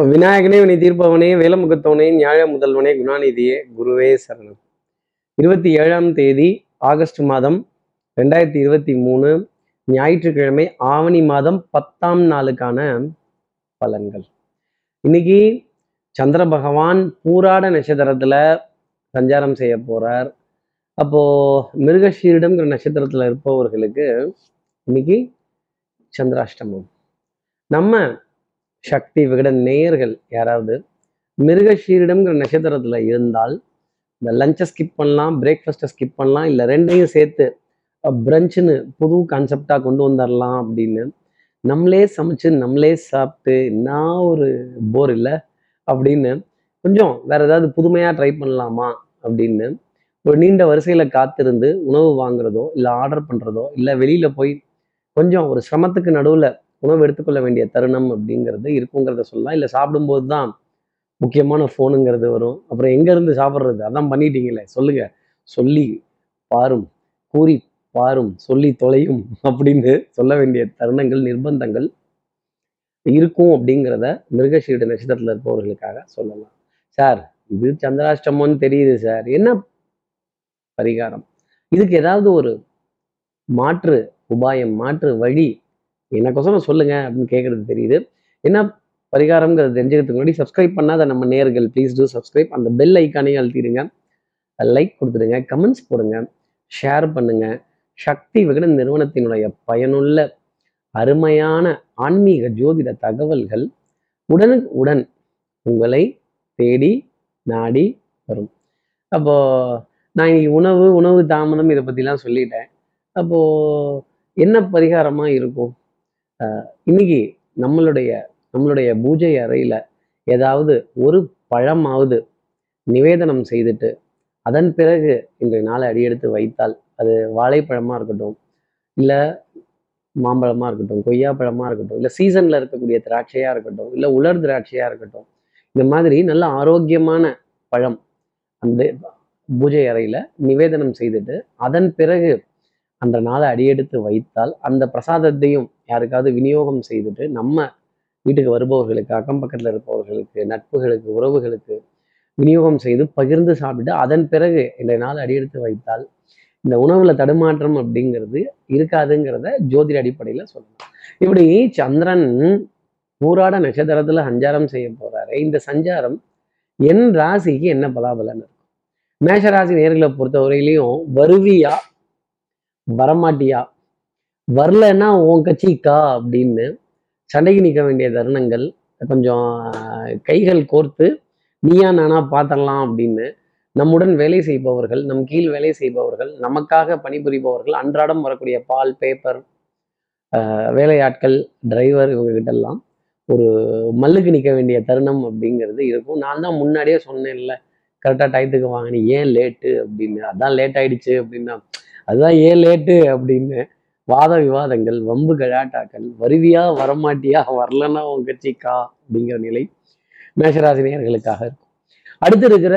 விநாயகனே வினை தீர்ப்பவனே வேலமுகத்தவனே நியாய முதல்வனே குணாநிதியே குருவே சரணம். இருபத்தி ஏழாம் தேதி ஆகஸ்ட் மாதம் ரெண்டாயிரத்தி இருபத்தி மூணு ஞாயிற்றுக்கிழமை ஆவணி மாதம் பத்தாம் நாளுக்கான பலன்கள். இன்னைக்கு சந்திர பகவான் பூராட நட்சத்திரத்துல சஞ்சாரம் செய்ய போறார். அப்போ மிருகஷீரிடம்ங்கிற நட்சத்திரத்துல இருப்பவர்களுக்கு இன்னைக்கு சந்திராஷ்டமம். நம்ம சக்தி விகட நேயர்கள் யாராவது மிருகஷீரிடம்ங்கிற நட்சத்திரத்தில் இருந்தால் இந்த லஞ்சை ஸ்கிப் பண்ணலாம் பிரேக்ஃபாஸ்ட்டை ஸ்கிப் பண்ணலாம் இல்லை ரெண்டையும் சேர்த்து பிரஞ்சுன்னு புது கான்செப்டாக கொண்டு வந்துடலாம் அப்படின்னு நம்மளே சமைச்சு நம்மளே சாப்பிட்டு என்ன ஒரு போர் இல்லை அப்படின்னு கொஞ்சம் வேற ஏதாவது புதுமையாக ட்ரை பண்ணலாமா அப்படின்னு ஒரு நீண்ட வரிசையில் காத்திருந்து உணவு வாங்குறதோ இல்லை ஆர்டர் பண்ணுறதோ இல்லை வெளியில் போய் கொஞ்சம் ஒரு சிரமத்துக்கு நடுவில் உணவு எடுத்துக்கொள்ள வேண்டிய தருணம் அப்படிங்கிறது இருக்குங்கிறத சொல்லலாம். இல்லை சாப்பிடும்போது தான் முக்கியமான ஃபோனுங்கிறது வரும். அப்புறம் எங்கேருந்து சாப்பிட்றது? அதான் பண்ணிட்டீங்களே சொல்லுங்க. சொல்லி பாரும் கூறி பாரும் சொல்லி தொலையும் அப்படின்னு சொல்ல வேண்டிய தருணங்கள் நிர்பந்தங்கள் இருக்கும் அப்படிங்கிறத மிருகஷீட நட்சத்திரத்தில் இருப்பவர்களுக்காக சொல்லலாம். சார் இது சந்திராஷ்டமம்னு தெரியுது சார். என்ன பரிகாரம்? இதுக்கு ஏதாவது ஒரு மாற்று உபாயம் மாற்று வழி எனக்கொசரம் சொல்லுங்க அப்படின்னு கேட்கறது தெரியுது. என்ன பரிகாரம்ங்கிறது தெரிஞ்சுக்கிறதுக்கு முன்னாடி சப்ஸ்கிரைப் பண்ணாத நம்ம நேர்கள் ப்ளீஸ் டூ சப்ஸ்கிரைப் அந்த பெல் ஐக்கானே அழுத்திடுங்க. லைக் கொடுத்துடுங்க கமெண்ட்ஸ் போடுங்க ஷேர் பண்ணுங்க. சக்தி விகடன் நிறுவனத்தினுடைய பயனுள்ள அருமையான ஆன்மீக ஜோதிட தகவல்கள் உடனுக்கு உடன் உங்களை தேடி நாடி வரும். அப்போ நான் இன்னைக்கு உணவு உணவு தாமதம் இதை பற்றிலாம் சொல்லிட்டேன். அப்போது என்ன பரிகாரமாக இருக்கும்? இன்னைக்கு நம்மளுடைய நம்மளுடைய பூஜை அறையில் ஏதாவது ஒரு பழமாவது நிவேதனம் செய்துட்டு அதன் பிறகு இன்றைய நாளை அடியெடுத்து வைத்தால் அது வாழைப்பழமாக இருக்கட்டும் இல்லை மாம்பழமாக இருக்கட்டும் கொய்யாப்பழமாக இருக்கட்டும் இல்லை சீசனில் இருக்கக்கூடிய திராட்சையாக இருக்கட்டும் இல்லை உலர் திராட்சையாக இருக்கட்டும் இந்த மாதிரி நல்ல ஆரோக்கியமான பழம் அந்த பூஜை அறையில் நிவேதனம் செய்துட்டு அதன் பிறகு அந்த நாளை அடியெடுத்து வைத்தால் அந்த பிரசாதத்தையும் யாருக்காவது விநியோகம் செய்துட்டு நம்ம வீட்டுக்கு வருபவர்களுக்கு அக்கம் பக்கத்தில் இருப்பவர்களுக்கு நட்புகளுக்கு உறவுகளுக்கு விநியோகம் செய்து பகிர்ந்து சாப்பிட்டு அதன் பிறகு இன்றைய நாள் அடியெடுத்து வைத்தால் இந்த உணவுல தடுமாற்றம் அப்படிங்கிறது இருக்காதுங்கிறத ஜோதிட அடிப்படையில் சொல்லலாம் இப்படி சந்திரன் ஊராட நட்சத்திரத்துல சஞ்சாரம் செய்ய போறாரு இந்த சஞ்சாரம் என் ராசிக்கு என்ன பலாபலன் இருக்கும். மேஷ ராசி நேர்களை பொறுத்தவரையிலையும் வருவியா வரமாட்டியா? வரலன்னா உன் கட்சிக்கா? அப்படின்னு சண்டைக்கு நிற்க வேண்டிய தருணங்கள் கொஞ்சம் கைகள் கோர்த்து நீயா நானா பார்த்தரலாம் அப்படின்னு நம்முடன் வேலை செய்பவர்கள் நம் கீழ் வேலை செய்பவர்கள் நமக்காக பணிபுரிபவர்கள் அன்றாடம் வரக்கூடிய பால் பேப்பர் வேலையாட்கள் டிரைவர் இவங்ககிட்டெல்லாம் ஒரு மல்லுக்கு நிற்க வேண்டிய தருணம் அப்படிங்கிறது இருக்கும். நான் தான் முன்னாடியே சொன்னேன்ல கரெக்டாக டயத்துக்கு வாங்கினேன் ஏன் லேட்டு அப்படின்னு. அதான் லேட் ஆயிடுச்சு அப்படின்னா அதுதான் ஏன் லேட்டு அப்படின்னு. வாத விவாதங்கள் வம்பு கலாட்டாக்கள் வருவியா வரமாட்டியா வரலன்னா உன் கட்சிக்கா அப்படிங்கிற நிலை மேஷராசி நேர்களுக்காக இருக்கும். அடுத்து இருக்கிற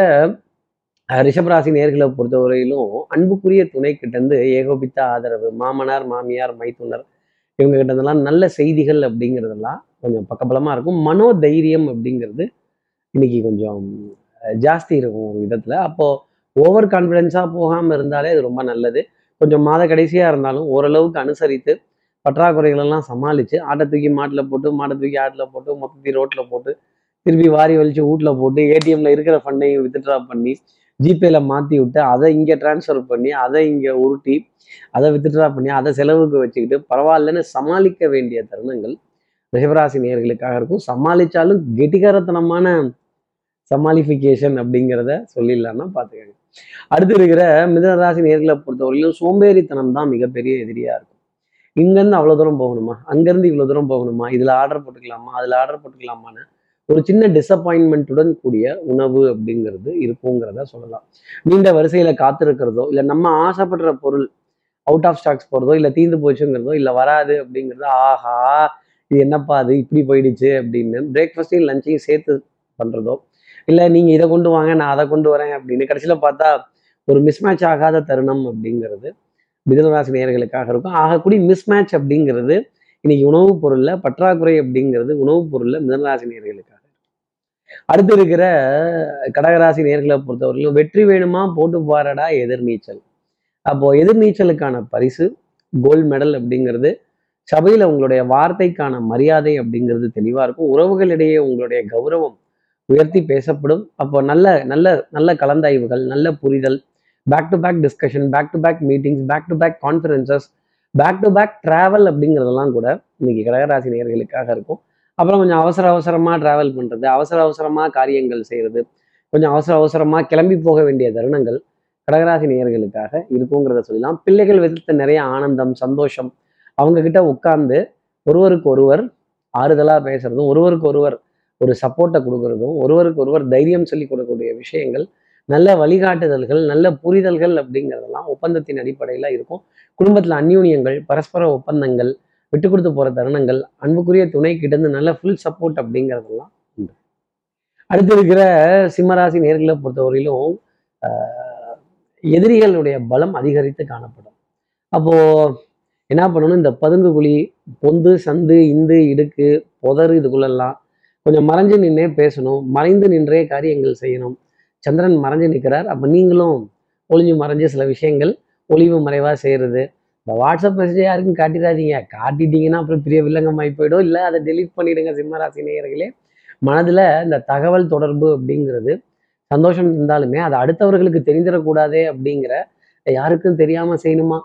ரிஷபராசி நேர்களை பொறுத்தவரையிலும் அன்புக்குரிய துணை கிட்ட இருந்து ஏகோபித்த ஆதரவு மாமனார் மாமியார் மைத்துனர் இவங்க கிட்ட நல்ல செய்திகள் அப்படிங்கிறதெல்லாம் கொஞ்சம் பக்கபலமா இருக்கும். மனோ தைரியம் அப்படிங்கிறது இன்னைக்கு கொஞ்சம் ஜாஸ்தி இருக்கும் ஒரு விதத்தில். அப்போ ஓவர் கான்ஃபிடென்ஸாக போகாமல் இருந்தாலே அது ரொம்ப நல்லது. கொஞ்சம் மாத கடைசியா இருந்தாலும் ஓரளவுக்கு அனுசரித்து பற்றாக்குறைகள் எல்லாம் சமாளிச்சு ஆட்டை தூக்கி மாட்டில் போட்டு மாட்டை தூக்கி ஆட்டில் போட்டு மொத்தத்தி ரோட்ல போட்டு திருப்பி வாரி வலிச்சு வீட்ல போட்டு ஏடிஎம்ல இருக்கிற ஃபண்டையும் வித்ட்ரா பண்ணி ஜிபேல மாற்றி விட்டு அதை இங்க டிரான்ஸ்ஃபர் பண்ணி அதை இங்க உருட்டி அதை வித்ட்ரா பண்ணி அதை செலவுக்கு வச்சுக்கிட்டு பரவாயில்லன்னு சமாளிக்க வேண்டிய தருணங்கள் ரிஷபராசி நேர்களுக்காக இருக்கும். சமாளிச்சாலும் கெட்டிகாரத்தனமான சமாளிஃபிகேஷன் அப்படிங்கிறத சொல்லிடலாம்னா பார்த்துக்கங்க. அடுத்து இருக்கிற மிதனராசி நேர்களை பொறுத்தவரையிலும் சோம்பேறித்தனம் தான் மிகப்பெரிய எதிரியா இருக்கும். இங்கேருந்து அவ்வளோ தூரம் போகணுமா? அங்கேருந்து இவ்வளோ தூரம் போகணுமா? இதில் ஆர்டர் போட்டுக்கலாமா? அதில் ஆர்டர் போட்டுக்கலாமான்னு ஒரு சின்ன டிசப்பாயின்மெண்ட்டுடன் கூடிய உணவு அப்படிங்கிறது இருக்குங்கிறத சொல்லலாம். நீண்ட வரிசையில காத்திருக்கிறதோ இல்லை நம்ம ஆசைப்படுற பொருள் அவுட் ஆஃப் ஸ்டாக்ஸ் போகிறதோ இல்லை தீர்ந்து போச்சுங்கிறதோ இல்லை வராது அப்படிங்கிறது ஆஹா இது என்னப்பா அது? இப்படி போயிடுச்சு அப்படின்னு பிரேக்ஃபாஸ்ட்டையும் லஞ்சையும் சேர்த்து பண்ணுறதோ இல்லை நீங்கள் இதை கொண்டு வாங்க நான் அதை கொண்டு வரேன் அப்படின்னு கடைசியில் பார்த்தா ஒரு மிஸ்மேட்ச் ஆகாத தருணம் அப்படிங்கிறது மிதனராசி நேயர்களுக்காக இருக்கும். ஆகக்கூடிய மிஸ்மேட்ச் அப்படிங்கிறது இன்னைக்கு உணவுப் பொருள்ல பற்றாக்குறை அப்படிங்கிறது உணவுப் பொருளில் மிதனராசி நேயர்களுக்காக அடுத்து இருக்கிற கடகராசி நேர்களை பொறுத்தவரையிலும் வெற்றி வேணுமா? போட்டு பாரடா எதிர்நீச்சல். அப்போ எதிர்நீச்சலுக்கான பரிசு கோல்டு மெடல் அப்படிங்கிறது சபையில உங்களுடைய வார்த்தைக்கான மரியாதை அப்படிங்கிறது தெளிவா இருக்கும். உறவுகளிடையே உங்களுடைய கௌரவம் உயர்த்தி பேசப்படும். அப்போ நல்ல நல்ல நல்ல கலந்தாய்வுகள் நல்ல புரிதல் back to back discussion back to back meetings back to back conferences back to back travel அப்படிங்கிறதெல்லாம் கூட இன்னைக்கு கடகராசி நேர்களுக்காக இருக்கும். அப்புறம் கொஞ்சம் அவசர அவசரமாக டிராவல் பண்ணுறது அவசர அவசரமாக காரியங்கள் செய்கிறது கொஞ்சம் அவசர அவசரமாக கிளம்பி போக வேண்டிய தருணங்கள் கடகராசி நேயர்களுக்காக இருக்குங்கிறத சொல்லலாம் பிள்ளைகள் விதத்த நிறைய ஆனந்தம் சந்தோஷம் அவங்க கிட்ட உட்கார்ந்து ஒருவருக்கு ஒருவர் ஆறுதலாக பேசுறதும் ஒருவருக்கு ஒருவர் ஒரு சப்போர்ட்டை கொடுக்கறதும் ஒருவருக்கு ஒருவர் தைரியம் சொல்லி கொடுக்கக்கூடிய விஷயங்கள் நல்ல வழிகாட்டுதல்கள் நல்ல புரிதல்கள் அப்படிங்கிறதெல்லாம் ஒப்பந்தத்தின் அடிப்படையில் இருக்கும். குடும்பத்தில் அந்யூன்யங்கள் பரஸ்பர ஒப்பந்தங்கள் விட்டு கொடுத்து போற தருணங்கள் அன்புக்குரிய துணை கிட்டந்து நல்ல ஃபுல் சப்போர்ட் அப்படிங்கிறதெல்லாம் உண்டு. அடுத்து இருக்கிற சிம்மராசி நேர்களை பொறுத்தவரையிலும் ஆஹ், எதிரிகளுடைய பலம் அதிகரித்து காணப்படும். அப்போ என்ன பண்ணணும்? இந்த பதுங்கு குழி பொந்து சந்து இந்து இடுக்கு புதர் இதுக்குள்ளெல்லாம் கொஞ்சம் மறைஞ்சு நின்றே பேசணும் மறைந்து நின்றே காரியங்கள் செய்யணும். சந்திரன் மறைஞ்சு நிற்கிறார். அப்போ நீங்களும் ஒளிஞ்சு மறைஞ்சு சில விஷயங்கள் ஒளிவு மறைவாக செய்கிறது இந்த வாட்ஸ்அப் மெசேஜ் யாருக்கும் காட்டிடாதீங்க. காட்டிட்டீங்கன்னா அப்புறம் பெரிய வில்லங்கமாகி போயிடும். இல்லை அதை டெலீட் பண்ணிடுங்க சிம்மராசி நேயர்களே. மனதில் இந்த தகவல் தொடர்பு அப்படிங்கிறது சந்தோஷம் இருந்தாலுமே அது அடுத்தவர்களுக்கு தெரிந்திடக்கூடாதே அப்படிங்கிற யாருக்கும் தெரியாமல் செய்யணுமா?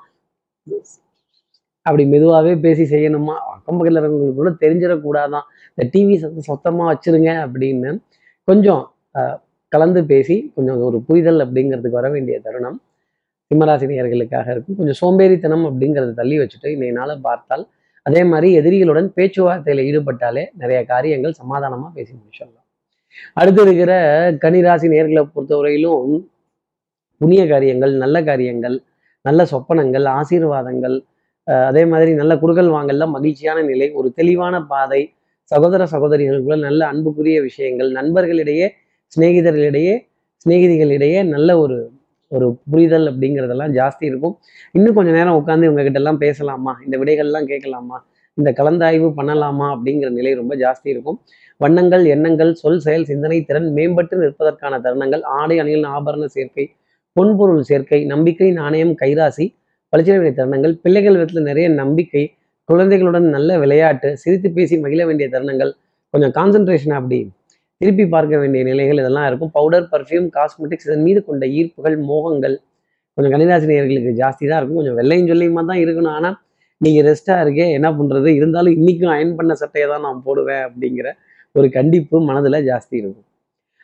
அப்படி மெதுவாகவே பேசி செய்யணுமா? அக்கம் பக்கத்தில் இருக்கிறவங்களுக்கு கூட தெரிஞ்சிடக்கூடாதான். இந்த டிவி சத்தம் சொத்தமாக வச்சிருங்க அப்படின்னு கொஞ்சம் அஹ், கலந்து பேசி கொஞ்சம் ஒரு புரிதல் அப்படிங்கிறதுக்கு வர வேண்டிய தருணம். சிம்மராசினியர்களுக்காக இருக்கும். கொஞ்சம் சோம்பேறித்தனம் அப்படிங்கிறத தள்ளி வச்சுட்டு இன்றைய நாளை பார்த்தால் அதே மாதிரி எதிரிகளுடன் பேச்சுவார்த்தையில் ஈடுபட்டாலே நிறைய காரியங்கள் சமாதானமாக பேசி முடிச்சிடலாம். அடுத்து இருக்கிற கனிராசி நேர்களை பொறுத்தவரையிலும் புண்ணிய காரியங்கள் நல்ல காரியங்கள் நல்ல சொப்பனங்கள் ஆசீர்வாதங்கள் அதே மாதிரி நல்ல குடுக்கல் வாங்கல்ல மகிழ்ச்சியான நிலை ஒரு தெளிவான பாதை சகோதர சகோதரிகளுக்குள்ள நல்ல அன்புக்குரிய விஷயங்கள் நண்பர்களிடையே சிநேகிதர்களிடையே சிநேகிதிகளிடையே நல்ல ஒரு ஒரு புரிதல் அப்படிங்கிறதெல்லாம் ஜாஸ்தி இருக்கும். இன்னும் கொஞ்ச நேரம் உட்காந்து இவங்ககிட்ட எல்லாம் பேசலாமா? இந்த விடைகள்லாம் கேட்கலாமா? இந்த கலந்தாய்வு பண்ணலாமா? அப்படிங்கிற நிலை ரொம்ப ஜாஸ்தி இருக்கும். வண்ணங்கள் எண்ணங்கள் சொல் செயல் சிந்தனை திறன் மேம்பட்டு நிற்பதற்கான தருணங்கள் ஆடை அணிகள் ஆபரண சேர்க்கை பொன்பொருள் சேர்க்கை நம்பிக்கை நாணயம் கைராசி பளிச்சிட வேண்டிய தருணங்கள் பிள்ளைகள் விதத்தில் நிறைய நம்பிக்கை குழந்தைகளுடன் நல்ல விளையாட்டு சிரித்து பேசி மகிழ வேண்டிய தருணங்கள் கொஞ்சம் கான்சென்ட்ரேஷன் அப்படி திருப்பி பார்க்க வேண்டிய நிலைகள் இதெல்லாம் இருக்கும். பவுடர் பர்ஃப்யூம் காஸ்மெட்டிக்ஸ் இதன் மீது கொண்ட ஈர்ப்புகள் மோகங்கள் கொஞ்சம் கணிதாசினியர்களுக்கு ஜாஸ்தி தான் இருக்கும். கொஞ்சம் வெள்ளையும் சொல்லியுமா தான் இருக்கணும். ஆனால் நீங்கள் ரெஸ்ட்டாக இருக்கே என்ன பண்ணுறது இருந்தாலும் இன்றைக்கும் அயன் பண்ண சட்டையை தான் நான் போடுவேன் அப்படிங்கிற ஒரு கண்டிப்பு மனதில் ஜாஸ்தி இருக்கும்.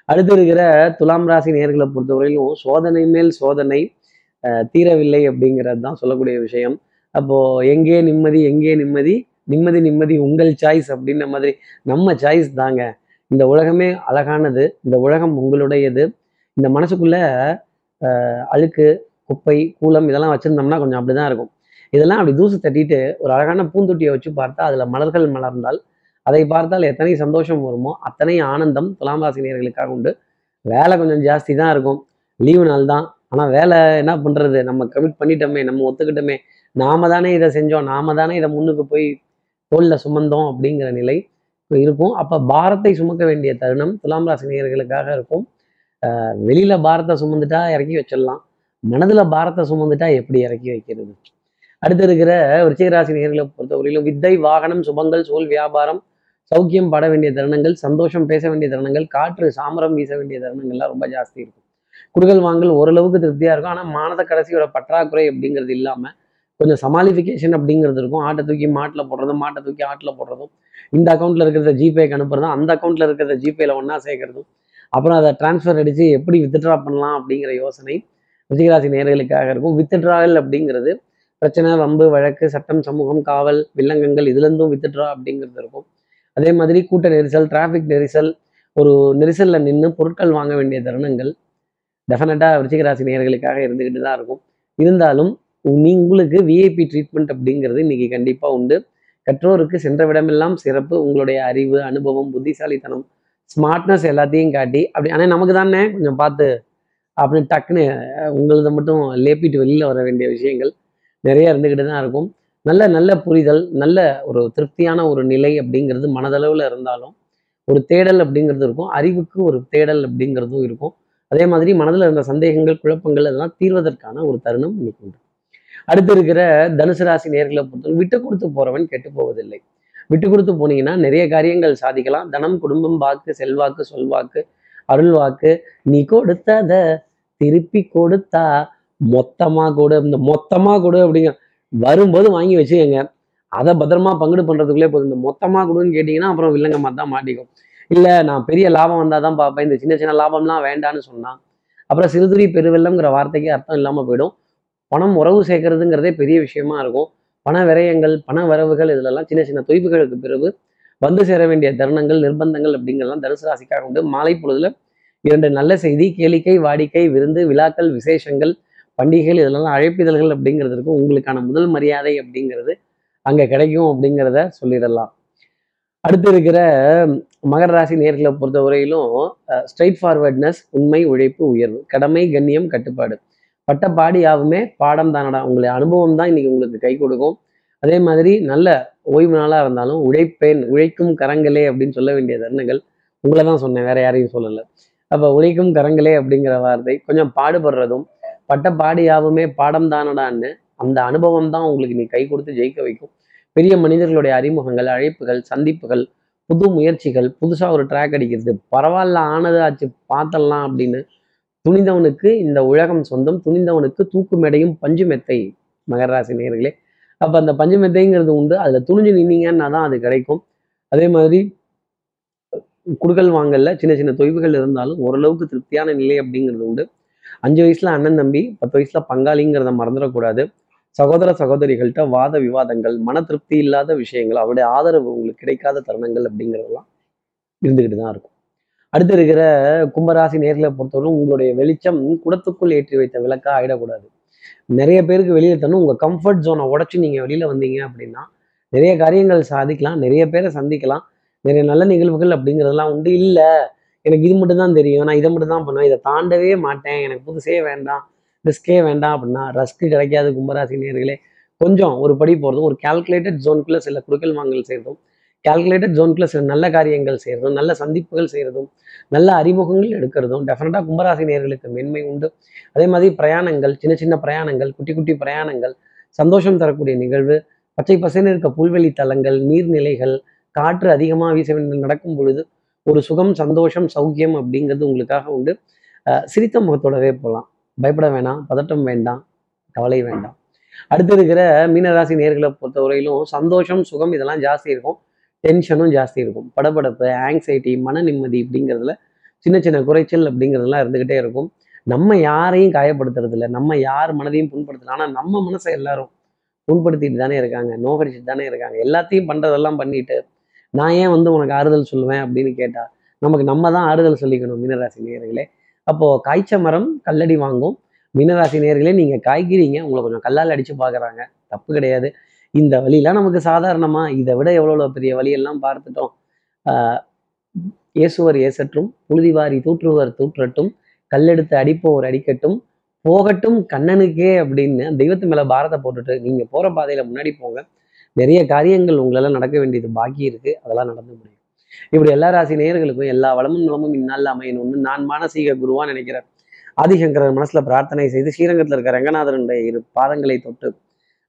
அடுத்து இருக்கிற துலாம் ராசி நேர்களை பொறுத்தவரையிலும் சோதனை மேல் சோதனை தீரவில்லை அப்படிங்கிறது தான் சொல்லக்கூடிய விஷயம். அப்போ எங்கே நிம்மதி எங்கே நிம்மதி? நிம்மதி நிம்மதி உங்கள் சாய்ஸ் அப்படின்ற மாதிரி நம்ம சாய்ஸ் தாங்க. இந்த உலகமே அழகானது. இந்த உலகம் உங்களுடையது. இந்த மனசுக்குள்ள அழுக்கு குப்பை கூலம் இதெல்லாம் வச்சுருந்தோம்னா கொஞ்சம் அப்படிதான் இருக்கும். இதெல்லாம் அப்படி தூசு தட்டிட்டு ஒரு அழகான பூந்தொட்டியை வச்சு பார்த்தா அதுல மலர்கள் மலர்ந்தால் அதை பார்த்தால் எத்தனை சந்தோஷம் வருமோ அத்தனை ஆனந்தம் துலாம் ராசினியர்களுக்காக உண்டு. வேலை கொஞ்சம் ஜாஸ்தி தான் இருக்கும். லீவு நாள் தான் ஆனால் வேலை என்ன பண்ணுறது நம்ம கமிட் பண்ணிட்டோமே நம்ம ஒத்துக்கிட்டோமே. நாம தானே இதை செஞ்சோம். நாம தானே இதை முன்னுக்கு போய் தோளில் சுமந்தோம் அப்படிங்கிற நிலை இருக்கும். அப்போ பாரத்தை சுமக்க வேண்டிய தருணம் துலாம் ராசி நேயர்களுக்காக இருக்கும். வெளியில் வெளியில பாரத்தை சுமந்துட்டா இறக்கி வச்சிடலாம். மனதுல பாரத்தை சுமந்துட்டா எப்படி இறக்கி வைக்கிறது? அடுத்து இருக்கிற விருச்சிகராசி நேர்களை பொறுத்தவரையிலும் வித்தை வாகனம் சுபங்கள் சோல் வியாபாரம் சௌக்கியம் பட வேண்டிய தருணங்கள் சந்தோஷம் பேச வேண்டிய தருணங்கள் காற்று சாமரம் வீச வேண்டிய தருணங்கள்லாம் ரொம்ப ஜாஸ்தி இருக்கும். குடுக்கல் வாங்கல் ஓரளவுக்கு திருப்தியாக இருக்கும். ஆனால் மானத கடைசியோட பற்றாக்குறை அப்படிங்கிறது இல்லாம கொஞ்சம் சமாளிஃபிகேஷன் அப்படிங்கிறது இருக்கும். ஆட்டை தூக்கி மாட்டில் போடுறதும் மாட்டை தூக்கி ஆட்டில் போடுறதும் இந்த அக்கௌண்ட்டில் இருக்கிறத ஜிபேக்கு அனுப்புறதும் அந்த அக்கௌண்ட்டில் இருக்கிறத ஜிபேல ஒன்றா சேர்க்கறதும் அப்புறம் அதை டிரான்ஸ்ஃபர் அடிச்சு எப்படி வித்ட்ரா பண்ணலாம் அப்படிங்கிற யோசனை விஜயராசி நேர்களுக்காக இருக்கும். வித்ட்ராவல் அப்படிங்கிறது பிரச்சனை வம்பு வழக்கு சட்டம் சமூகம் காவல் வில்லங்கங்கள் இதுலேருந்தும் வித்ட்ரா அப்படிங்கிறது இருக்கும். அதே மாதிரி கூட்ட நெரிசல் டிராஃபிக் நெரிசல் ஒரு நெரிசலில் நின்று பொருட்கள் வாங்க வேண்டிய தருணங்கள் டெஃபினட்டாக விருச்சிகராசி நேர்களுக்காக இருந்துக்கிட்டு தான் இருக்கும். இருந்தாலும் நீ உங்களுக்கு விஐபி ட்ரீட்மெண்ட் அப்படிங்கிறது இன்னைக்கு கண்டிப்பாக உண்டு. கற்றோருக்கு சென்ற விடமெல்லாம் சிறப்பு. உங்களுடைய அறிவு அனுபவம் புத்திசாலித்தனம் ஸ்மார்ட்னஸ் எல்லாத்தையும் காட்டி அப்படி ஆனால் நமக்கு தானே கொஞ்சம் பார்த்து அப்படின்னு டக்குன்னு அஹ், உங்களது மட்டும் லேப்பிட்டு வெளியில் வர வேண்டிய விஷயங்கள் நிறைய இருந்துக்கிட்டு தான் இருக்கும். நல்ல நல்ல புரிதல் நல்ல ஒரு திருப்தியான ஒரு நிலை அப்படிங்கிறது மனதளவில் இருந்தாலும் ஒரு தேடல் அப்படிங்கிறது இருக்கும். அறிவுக்கு ஒரு தேடல் அப்படிங்கிறதும் இருக்கும். அதே மாதிரி மனதில் இருந்த சந்தேகங்கள் குழப்பங்கள் அதெல்லாம் தீர்வதற்கான ஒரு தருணம் இன்னைக்கு உண்டு. அடுத்து இருக்கிற தனுசு ராசி நேர்களை பொறுத்தவரை விட்டு கொடுத்து போறவன் கெட்டு போவதில்லை. விட்டு கொடுத்து போனீங்கன்னா நிறைய காரியங்கள் சாதிக்கலாம். தனம் குடும்பம் வாக்கு செல்வாக்கு சொல்வாக்கு அருள் வாக்கு நீ கொடுத்தத திருப்பி கொடுத்தா மொத்தமா கொடு. இந்த மொத்தமா கொடு அப்படிங்க வரும்போது வாங்கி வச்சுக்கோங்க. அதை பத்திரமா பங்குடு பண்றதுக்குள்ளே போதும். இந்த மொத்தமா கொடுன்னு கேட்டீங்கன்னா அப்புறம் வில்லங்கமாக தான் மாட்டிக்கும். இல்லை நான் பெரிய லாபம் வந்தால் தான் பார்ப்பேன் இந்த சின்ன சின்ன லாபம்லாம் வேண்டான்னு சொன்னான். அப்புறம் சிறுதுரி பெருவெல்லம்ங்கிற வார்த்தைக்கு அர்த்தம் இல்லாமல் போயிடும். பணம் உறவு சேர்க்கறதுங்கிறதே பெரிய விஷயமா இருக்கும். பண விரயங்கள் பண வரவுகள் இதுலெல்லாம் சின்ன சின்ன தொய்வுகளுக்கு பிறகு வந்து சேர வேண்டிய தருணங்கள் நிர்பந்தங்கள் அப்படிங்கிறலாம் தனுசு ராசிக்காக உண்டு. மாலை பொழுதுல இரண்டு நல்ல செய்தி கேளிக்கை வாடிக்கை விருந்து விழாக்கள் விசேஷங்கள் பண்டிகைகள் இதெல்லாம் அழைப்பிதழ்கள் அப்படிங்கிறதுக்கும் உங்களுக்கான முதல் மரியாதை அப்படிங்கிறது அங்கே கிடைக்கும் அப்படிங்கிறத சொல்லிடலாம். அடுத்து இருக்கிற மகர ராசி நேர்களை பொறுத்த வரையிலும் ஸ்ட்ரைட் ஃபார்வர்ட்னஸ் உண்மை உழைப்பு உயர்வு கடமை கண்ணியம் கட்டுப்பாடு. பட்ட பாடி யாவுமே பாடம் தானடா. உங்களுடைய அனுபவம் தான் இன்னைக்கு உங்களுக்கு கை கொடுக்கும். அதே மாதிரி நல்ல ஓய்வு நாளாக இருந்தாலும் உழைப்பேன் உழைக்கும் கரங்களே அப்படின்னு சொல்ல வேண்டிய தருணங்கள். உங்களை தான் சொன்னேன் வேற யாரையும் சொல்லலை. அப்போ உழைக்கும் கரங்களே அப்படிங்கிற வார்த்தை கொஞ்சம் பாடுபடுறதும் பட்ட பாடி யாவுமே பாடம் தானடான்னு அந்த அனுபவம் தான் உங்களுக்கு நீ கை கொடுத்து ஜெயிக்க வைக்கும். பெரிய மனிதர்களுடைய அறிமுகங்கள் அழைப்புகள் சந்திப்புகள் புது முயற்சிகள் புதுசாக ஒரு ட்ராக் அடிக்கிறது. பரவாயில்ல ஆனது ஆச்சு பார்த்தலாம் அப்படின்னு துணிந்தவனுக்கு இந்த உலகம் சொந்தம் துணிந்தவனுக்கு தூக்கு மேடையும் பஞ்சு மெத்தை மகராசி நேர்களே அப்போ அந்த பஞ்சு மெத்தைங்கிறது உண்டு. அதில் துணிஞ்சு நின்னீங்கன்னா தான் அது கிடைக்கும். அதே மாதிரி குடுக்கல் வாங்கல சின்ன சின்ன தொய்வுகள் இருந்தாலும் ஓரளவுக்கு திருப்தியான நிலை அப்படிங்கிறது உண்டு. அஞ்சு வயசுல அண்ணன் தம்பி பத்து வயசுல பங்காளிங்கிறத மறந்துடக்கூடாது. சகோதர சகோதரிகள்கிட்ட வாத விவாதங்கள் மன திருப்தி இல்லாத விஷயங்கள் அவருடைய ஆதரவு உங்களுக்கு கிடைக்காத தருணங்கள் அப்படிங்கிறதெல்லாம் இருந்துக்கிட்டு தான் இருக்கும். அடுத்து இருக்கிற கும்பராசி நேர்களை பொறுத்தவரை உங்களுடைய வெளிச்சம் குடத்துக்குள் ஏற்றி வைத்த விளக்கா ஆயிடக்கூடாது. நிறைய பேருக்கு வெளியில தரணும் உங்க கம்ஃபர்ட் ஜோனை உடச்சி நீங்க வெளியில வந்தீங்க அப்படின்னா நிறைய காரியங்கள் சாதிக்கலாம் நிறைய பேரை சந்திக்கலாம் நிறைய நல்ல நிகழ்வுகள் அப்படிங்கிறதெல்லாம் உண்டு. இல்லை எனக்கு இது மட்டும் தான் தெரியும் நான் இதை மட்டும் தான் பண்ணுவேன் இதை தாண்டவே மாட்டேன் எனக்கு புதுசே வேண்டாம் ரிஸ்கே வேண்டாம் அப்படின்னா ரஸ்க்கு கிடைக்காது கும்பராசி நேர்களே கொஞ்சம் ஒரு படி போகிறதும் ஒரு கால்குலேட்டட் ஜோனுக்குள்ளே சில குடுக்கல் வாங்கல் செய்கிறதும் கால்குலேட்டட் ஜோனுக்குள்ளே சில நல்ல காரியங்கள் செய்கிறதும் நல்ல சந்திப்புகள் செய்கிறதும் நல்ல அறிமுகங்கள் எடுக்கிறதும் டெஃபினட்டாக கும்பராசி நேர்களுக்கு மென்மை உண்டு. அதே மாதிரி பிரயாணங்கள் சின்ன சின்ன பிரயாணங்கள் குட்டி குட்டி பிரயாணங்கள் சந்தோஷம் தரக்கூடிய நிகழ்வு பச்சை பசைன்னு இருக்க புல்வெளி தலங்கள் நீர்நிலைகள் காற்று அதிகமாக வீச வேண்டும் நடக்கும் பொழுது ஒரு சுகம் சந்தோஷம் சௌக்கியம் அப்படிங்கிறது உங்களுக்காக உண்டு. சிரித்த முகத்தோடவே போகலாம். பயப்பட வேணாம் பதட்டம் வேண்டாம் கவலை வேண்டாம். அடுத்து இருக்கிற மீனராசி நேர்களை பொறுத்தவரையிலும் சந்தோஷம் சுகம் இதெல்லாம் ஜாஸ்தி இருக்கும். டென்ஷனும் ஜாஸ்தி இருக்கும். படபடப்பு ஆங்ஸைட்டி மன நிம்மதி அப்படிங்கிறதுல சின்ன சின்ன குறைச்சல் அப்படிங்கிறதுலாம் இருந்துக்கிட்டே இருக்கும். நம்ம யாரையும் காயப்படுத்துறது இல்லை நம்ம யார் மனதையும் புண்படுத்தல. ஆனால் நம்ம மனசை எல்லாரும் புண்படுத்திட்டு தானே இருக்காங்க. நோகடிச்சுட்டு தானே இருக்காங்க. எல்லாத்தையும் பண்ணுறதெல்லாம் பண்ணிட்டு நான் ஏன் வந்து உனக்கு ஆறுதல் சொல்லுவேன் அப்படின்னு கேட்டா நமக்கு நம்ம தான் ஆறுதல் சொல்லிக்கணும் மீனராசி நேர்களே அப்போ காய்ச்ச மரம் கல்லடி வாங்கும். மீனராசி நேர்களே நீங்க காய்க்கிறீங்க. உங்களை கொஞ்சம் கல்லால் அடிச்சு பாக்குறாங்க. தப்பு கிடையாது. இந்த வழியெல்லாம் நமக்கு சாதாரணமா. இதை விட எவ்வளோ பெரிய வழியெல்லாம் பார்த்துட்டோம். ஆஹ் இயேசுவர் ஏசற்றும் புழுதிவாரி தூற்றுவர் தூற்றட்டும் கல்லெடுத்து அடிப்போர் அடிக்கட்டும் போகட்டும் கண்ணனுக்கே அப்படின்னு தெய்வத்து மேல பாரத்தை போட்டுட்டு நீங்க போற பாதையில முன்னாடி போங்க. நிறைய காரியங்கள் உங்களெல்லாம் நடக்க வேண்டியது பாக்கி இருக்கு. அதெல்லாம் நடந்து முடியும் இப்படி எல்லா ராசி நேயர்களுக்கும் எல்லா வளமும் நலமும் இந்நாளில் அமையணும்னு நான் மானசீக குருவா நினைக்கிறேன். ஆதிசங்கரர் மனசுல பிரார்த்தனை செய்து ஸ்ரீரங்கத்தில் இருக்க ரங்கநாதனுடைய இரு பாதங்களை தொட்டு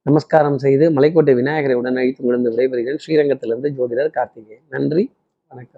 நமஸ்காரம் செய்து மலைக்கோட்டை விநாயகரை உடனழைத்து விழுந்து விடைபெறுகிறேன். ஸ்ரீரங்கத்திலிருந்து ஜோதிடர் கார்த்திகேயன். நன்றி வணக்கம்.